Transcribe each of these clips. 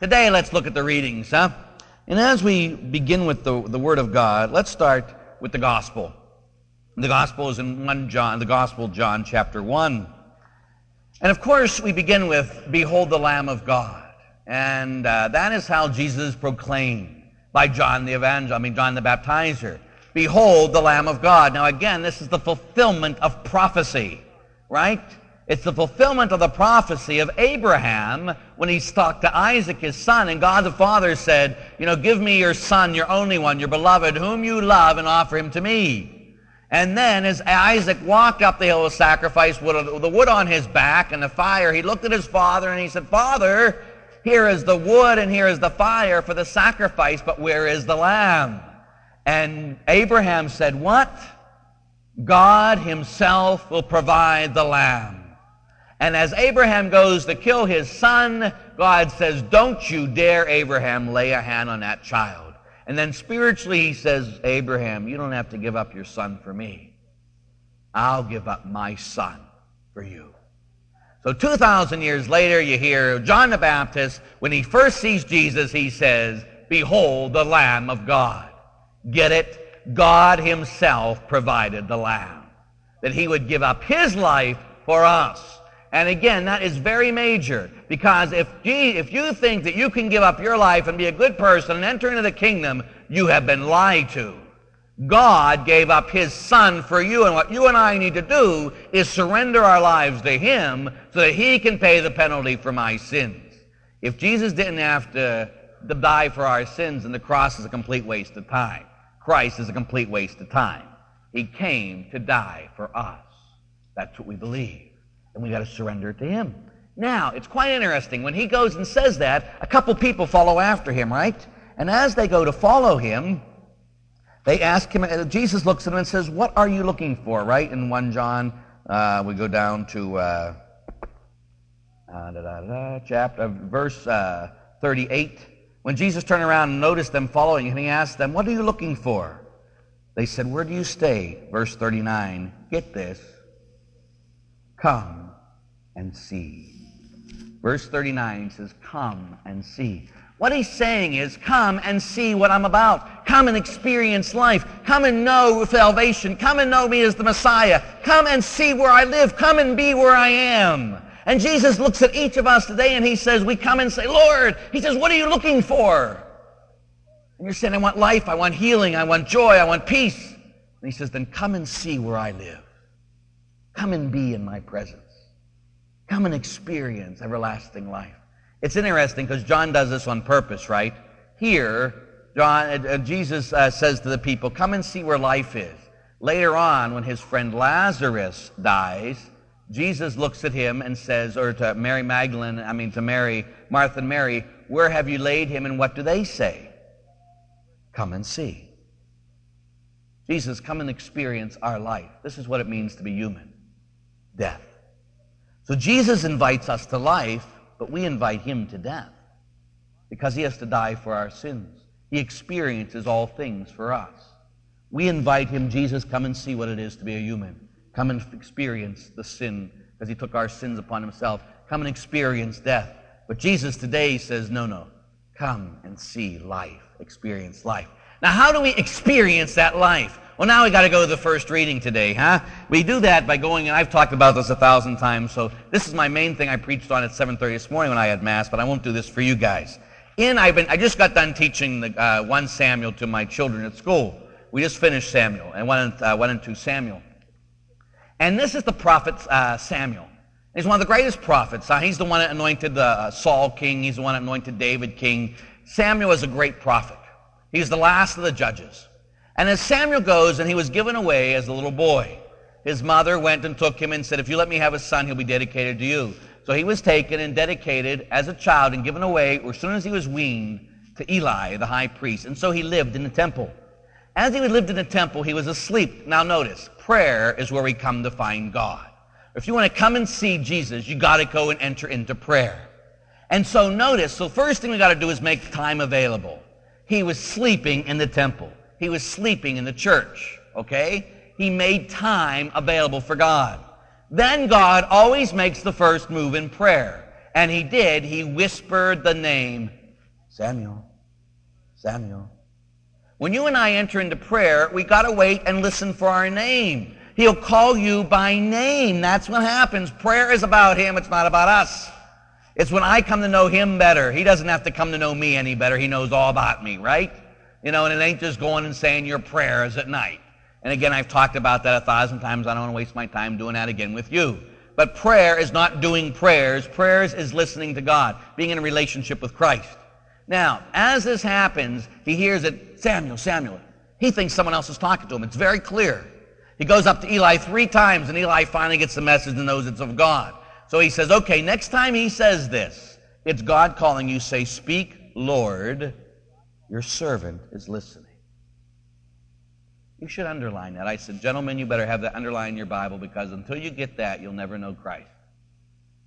Today, let's look at the readings, huh? And as we begin with the, the Word of God, let's start with the Gospel. The Gospel is in 1 John, the Gospel John chapter 1. And of course, we begin with, Behold the Lamb of God. And uh, that is how Jesus proclaimed by John the Evangel, I mean, John the Baptizer. Behold the Lamb of God. Now, again, this is the fulfillment of prophecy, right? It's the fulfillment of the prophecy of Abraham when he talked to Isaac, his son, and God the Father said, You know, give me your son, your only one, your beloved, whom you love, and offer him to me. And then as Isaac walked up the hill of sacrifice with the wood on his back and the fire, he looked at his father and he said, Father, here is the wood and here is the fire for the sacrifice, but where is the lamb? And Abraham said, What? God himself will provide the lamb. And as Abraham goes to kill his son, God says, Don't you dare, Abraham, lay a hand on that child. And then spiritually, he says, Abraham, you don't have to give up your son for me. I'll give up my son for you. So 2,000 years later, you hear John the Baptist, when he first sees Jesus, he says, Behold the Lamb of God. Get it? God himself provided the Lamb. That he would give up his life for us. And again, that is very major because if, if you think that you can give up your life and be a good person and enter into the kingdom, you have been lied to. God gave up his son for you, and what you and I need to do is surrender our lives to him so that he can pay the penalty for my sins. If Jesus didn't have to die for our sins, then the cross is a complete waste of time. Christ is a complete waste of time. He came to die for us. That's what we believe and we got to surrender it to him. Now, it's quite interesting. When he goes and says that, a couple people follow after him, right? And as they go to follow him, they ask him, uh, Jesus looks at them and says, What are you looking for, right? In 1 John, uh, we go down to uh, uh, da, da, da, chapter, verse uh, 38. When Jesus turned around and noticed them following him, he asked them, What are you looking for? They said, Where do you stay? Verse 39. Get this. Come and see. Verse 39 says, Come and see. What he's saying is, Come and see what I'm about. Come and experience life. Come and know salvation. Come and know me as the Messiah. Come and see where I live. Come and be where I am. And Jesus looks at each of us today and he says, We come and say, Lord, he says, What are you looking for? And you're saying, I want life, I want healing, I want joy, I want peace. And he says, Then come and see where I live. Come and be in my presence. Come and experience everlasting life. It's interesting because John does this on purpose, right? Here, John, uh, uh, Jesus uh, says to the people, Come and see where life is. Later on, when his friend Lazarus dies, Jesus looks at him and says, or to Mary Magdalene, I mean to Mary, Martha and Mary, Where have you laid him and what do they say? Come and see. Jesus, come and experience our life. This is what it means to be human death. So Jesus invites us to life, but we invite him to death because he has to die for our sins. He experiences all things for us. We invite him, Jesus, come and see what it is to be a human. Come and experience the sin because he took our sins upon himself. Come and experience death. But Jesus today says, no, no. Come and see life, experience life. Now, how do we experience that life? Well, now we got to go to the first reading today, huh? We do that by going, and I've talked about this a thousand times, so this is my main thing I preached on at 7.30 this morning when I had Mass, but I won't do this for you guys. In, I've been, I just got done teaching the, uh, 1 Samuel to my children at school. We just finished Samuel and went, uh, went into Samuel. And this is the prophet uh, Samuel. He's one of the greatest prophets. Uh, he's the one that anointed uh, Saul king. He's the one that anointed David king. Samuel is a great prophet. He's the last of the judges. And as Samuel goes, and he was given away as a little boy, his mother went and took him and said, If you let me have a son, he'll be dedicated to you. So he was taken and dedicated as a child and given away or as soon as he was weaned to Eli, the high priest. And so he lived in the temple. As he lived in the temple, he was asleep. Now notice, prayer is where we come to find God. If you want to come and see Jesus, you got to go and enter into prayer. And so notice, so first thing we got to do is make time available. He was sleeping in the temple. He was sleeping in the church, okay? He made time available for God. Then God always makes the first move in prayer. And he did. He whispered the name Samuel, Samuel. When you and I enter into prayer, we got to wait and listen for our name. He'll call you by name. That's what happens. Prayer is about Him. It's not about us. It's when I come to know Him better. He doesn't have to come to know me any better. He knows all about me, right? You know, and it ain't just going and saying your prayers at night. And again, I've talked about that a thousand times. I don't want to waste my time doing that again with you. But prayer is not doing prayers. Prayers is listening to God, being in a relationship with Christ. Now, as this happens, he hears it, Samuel, Samuel. He thinks someone else is talking to him. It's very clear. He goes up to Eli three times, and Eli finally gets the message and knows it's of God. So he says, okay, next time he says this, it's God calling you, say, Speak, Lord, your servant is listening. You should underline that. I said, gentlemen, you better have that underlined in your Bible because until you get that, you'll never know Christ.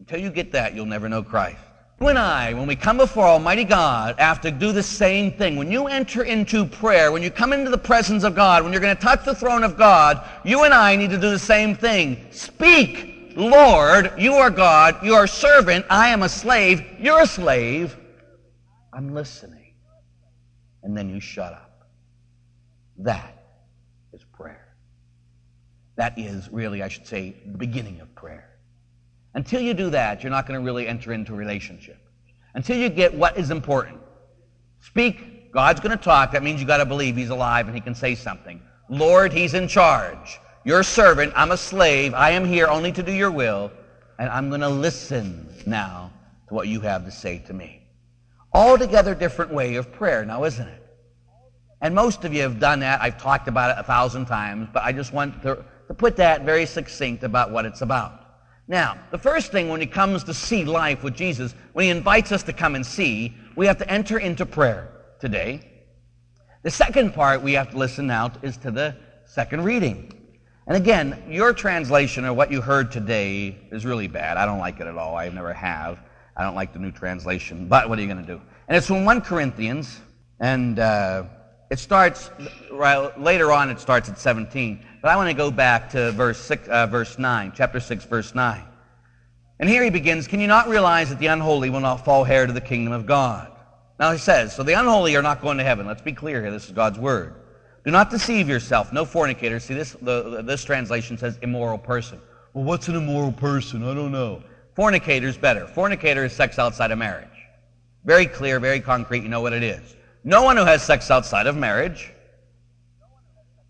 Until you get that, you'll never know Christ. You and I, when we come before Almighty God, have to do the same thing. When you enter into prayer, when you come into the presence of God, when you're going to touch the throne of God, you and I need to do the same thing. Speak, Lord, you are God, you are servant, I am a slave, you're a slave. I'm listening. And then you shut up. That is prayer. That is really, I should say, the beginning of prayer. Until you do that, you're not going to really enter into a relationship. Until you get what is important. Speak, God's going to talk. That means you got to believe He's alive and He can say something. Lord, He's in charge. Your servant, I'm a slave. I am here only to do your will. And I'm going to listen now to what you have to say to me. Altogether different way of prayer now, isn't it? And most of you have done that. I've talked about it a thousand times, but I just want to, to put that very succinct about what it's about. Now, the first thing when it comes to see life with Jesus, when he invites us to come and see, we have to enter into prayer today. The second part we have to listen out is to the second reading. And again, your translation or what you heard today is really bad. I don't like it at all. I never have. I don't like the new translation. But what are you going to do? And it's from 1 Corinthians, and uh, it starts, right, later on it starts at 17. But I want to go back to verse, six, uh, verse 9, chapter 6, verse 9. And here he begins, Can you not realize that the unholy will not fall heir to the kingdom of God? Now he says, So the unholy are not going to heaven. Let's be clear here. This is God's word. Do not deceive yourself. No fornicator. See, this, the, this translation says immoral person. Well, what's an immoral person? I don't know. Fornicator is better. Fornicator is sex outside of marriage. Very clear, very concrete. You know what it is. No one who has sex outside of marriage,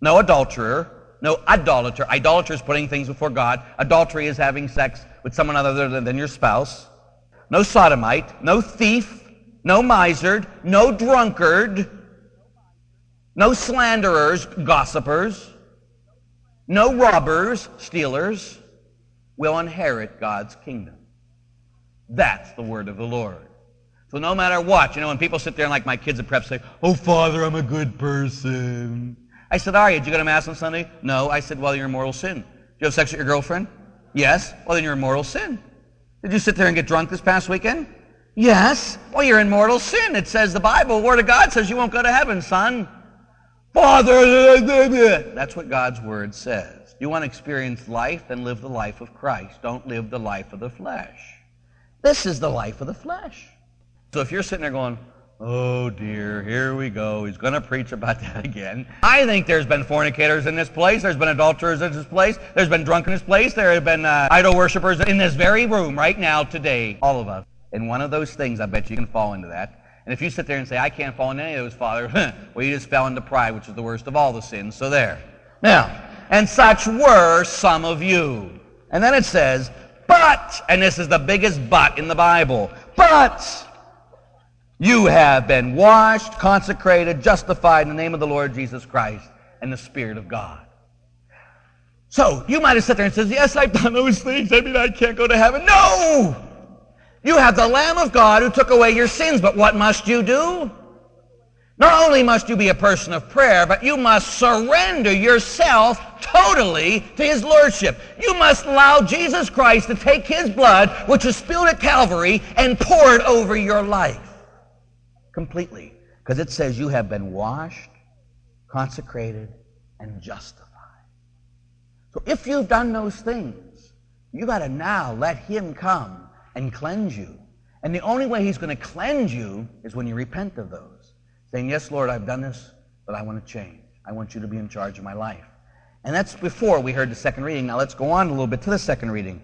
no adulterer, no idolater. Idolater is putting things before God. Adultery is having sex with someone other than your spouse. No sodomite, no thief, no miser, no drunkard, no slanderers, gossipers, no robbers, stealers will inherit God's kingdom. That's the word of the Lord. So no matter what, you know, when people sit there and like my kids at prep say, Oh, Father, I'm a good person. I said, Are you? Did you go to Mass on Sunday? No. I said, Well, you're in mortal sin. Did you have sex with your girlfriend? Yes. Well, then you're in mortal sin. Did you sit there and get drunk this past weekend? Yes. Well, you're in mortal sin. It says the Bible, the Word of God says you won't go to heaven, son. Father, that's what God's Word says. You want to experience life, then live the life of Christ. Don't live the life of the flesh. This is the life of the flesh. So if you're sitting there going, Oh dear, here we go. He's going to preach about that again. I think there's been fornicators in this place. There's been adulterers in this place. There's been drunk in this place. There have been uh, idol worshippers in this very room right now today. All of us. And one of those things, I bet you can fall into that. And if you sit there and say, I can't fall into any of those, Father, well, you just fell into pride, which is the worst of all the sins. So there. Now, and such were some of you. And then it says, but, and this is the biggest but in the Bible, but you have been washed, consecrated, justified in the name of the Lord Jesus Christ and the Spirit of God. So you might have sat there and said, Yes, I've done those things. I mean, I can't go to heaven. No! You have the Lamb of God who took away your sins, but what must you do? Not only must you be a person of prayer, but you must surrender yourself totally to His Lordship. You must allow Jesus Christ to take His blood, which was spilled at Calvary, and pour it over your life completely because it says you have been washed, consecrated, and justified. So if you've done those things, you got to now let Him come and cleanse you And the only way He's going to cleanse you is when you repent of those. Saying, Yes, Lord, I've done this, but I want to change. I want you to be in charge of my life. And that's before we heard the second reading. Now let's go on a little bit to the second reading.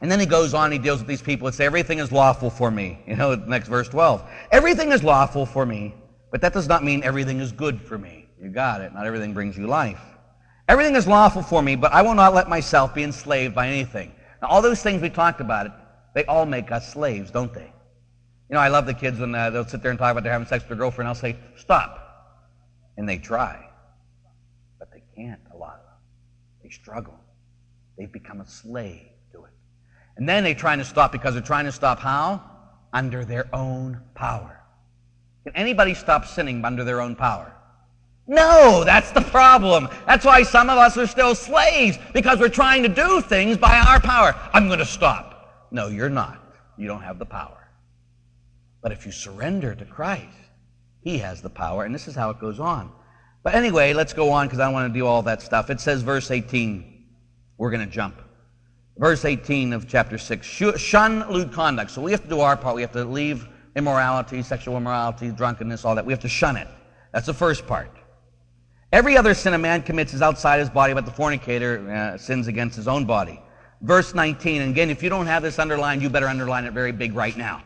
And then he goes on, he deals with these people and says, Everything is lawful for me. You know, next verse 12. Everything is lawful for me, but that does not mean everything is good for me. You got it. Not everything brings you life. Everything is lawful for me, but I will not let myself be enslaved by anything. Now, all those things we talked about, it, they all make us slaves, don't they? You know, I love the kids when uh, they'll sit there and talk about they're having sex with their girlfriend. I'll say, stop. And they try. But they can't, a lot of them. They struggle. They've become a slave to it. And then they're trying to stop because they're trying to stop how? Under their own power. Can anybody stop sinning under their own power? No, that's the problem. That's why some of us are still slaves, because we're trying to do things by our power. I'm going to stop. No, you're not. You don't have the power. But if you surrender to Christ, He has the power, and this is how it goes on. But anyway, let's go on because I want to do all that stuff. It says, verse 18. We're going to jump. Verse 18 of chapter 6. Shun lewd conduct. So we have to do our part. We have to leave immorality, sexual immorality, drunkenness, all that. We have to shun it. That's the first part. Every other sin a man commits is outside his body, but the fornicator uh, sins against his own body. Verse 19, and again, if you don't have this underlined, you better underline it very big right now.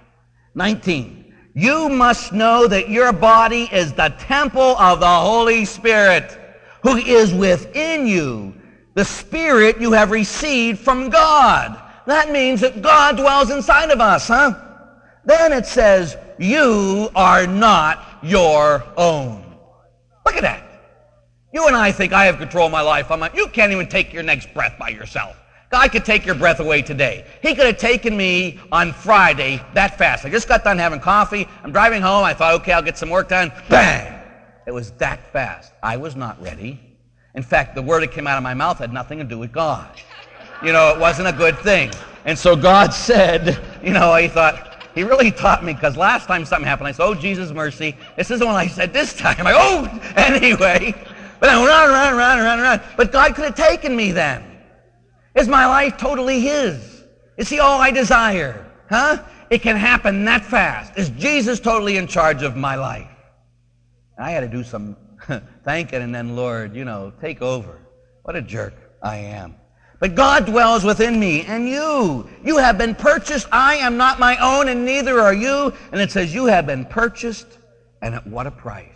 19. You must know that your body is the temple of the Holy Spirit, who is within you, the Spirit you have received from God. That means that God dwells inside of us, huh? Then it says, you are not your own. Look at that. You and I think I have control of my life. I'm like, you can't even take your next breath by yourself. God could take your breath away today. He could have taken me on Friday that fast. I just got done having coffee. I'm driving home. I thought, okay, I'll get some work done. Bang! It was that fast. I was not ready. In fact, the word that came out of my mouth had nothing to do with God. You know, it wasn't a good thing. And so God said, you know, he thought, he really taught me because last time something happened, I said, oh, Jesus, mercy. This isn't what I said this time. I'm like, oh, anyway. But I run, run, run, run, run. But God could have taken me then. Is my life totally His? Is He all I desire? Huh? It can happen that fast. Is Jesus totally in charge of my life? I had to do some thanking and then, Lord, you know, take over. What a jerk I am. But God dwells within me and you. You have been purchased. I am not my own and neither are you. And it says you have been purchased and at what a price.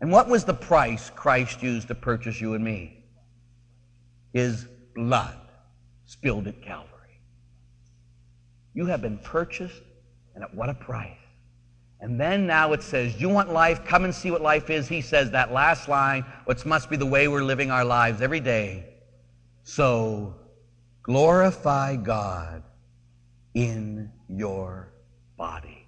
And what was the price Christ used to purchase you and me? His blood spilled at Calvary. You have been purchased, and at what a price. And then now it says, You want life? Come and see what life is. He says that last line, which must be the way we're living our lives every day. So glorify God in your body.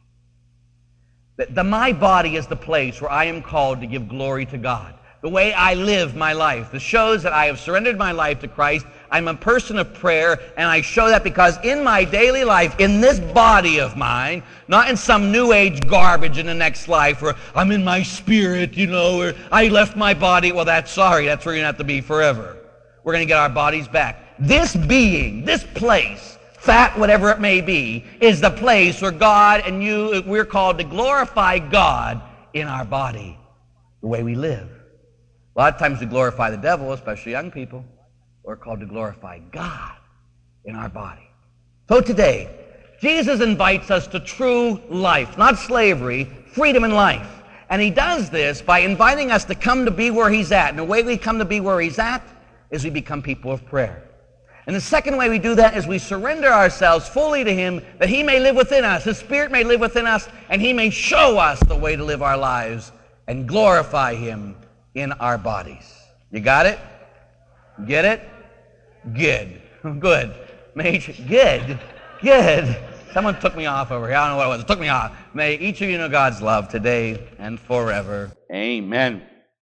The, my body is the place where I am called to give glory to God. The way I live my life. This shows that I have surrendered my life to Christ. I'm a person of prayer, and I show that because in my daily life, in this body of mine, not in some new age garbage in the next life where I'm in my spirit, you know, or I left my body. Well, that's sorry. That's where you're going to have to be forever. We're going to get our bodies back. This being, this place, fat, whatever it may be, is the place where God and you, we're called to glorify God in our body, the way we live. A lot of times we glorify the devil, especially young people. We're called to glorify God in our body. So today, Jesus invites us to true life, not slavery, freedom in life. And he does this by inviting us to come to be where he's at. And the way we come to be where he's at is we become people of prayer. And the second way we do that is we surrender ourselves fully to Him that He may live within us. His Spirit may live within us and He may show us the way to live our lives and glorify Him in our bodies. You got it? Get it? Good. Good. Major. Good. Good. Someone took me off over here. I don't know what it was. It took me off. May each of you know God's love today and forever. Amen.